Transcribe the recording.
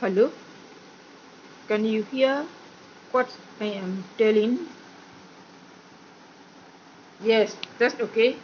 hello? Can you hear what I am telling? Yes that's okay.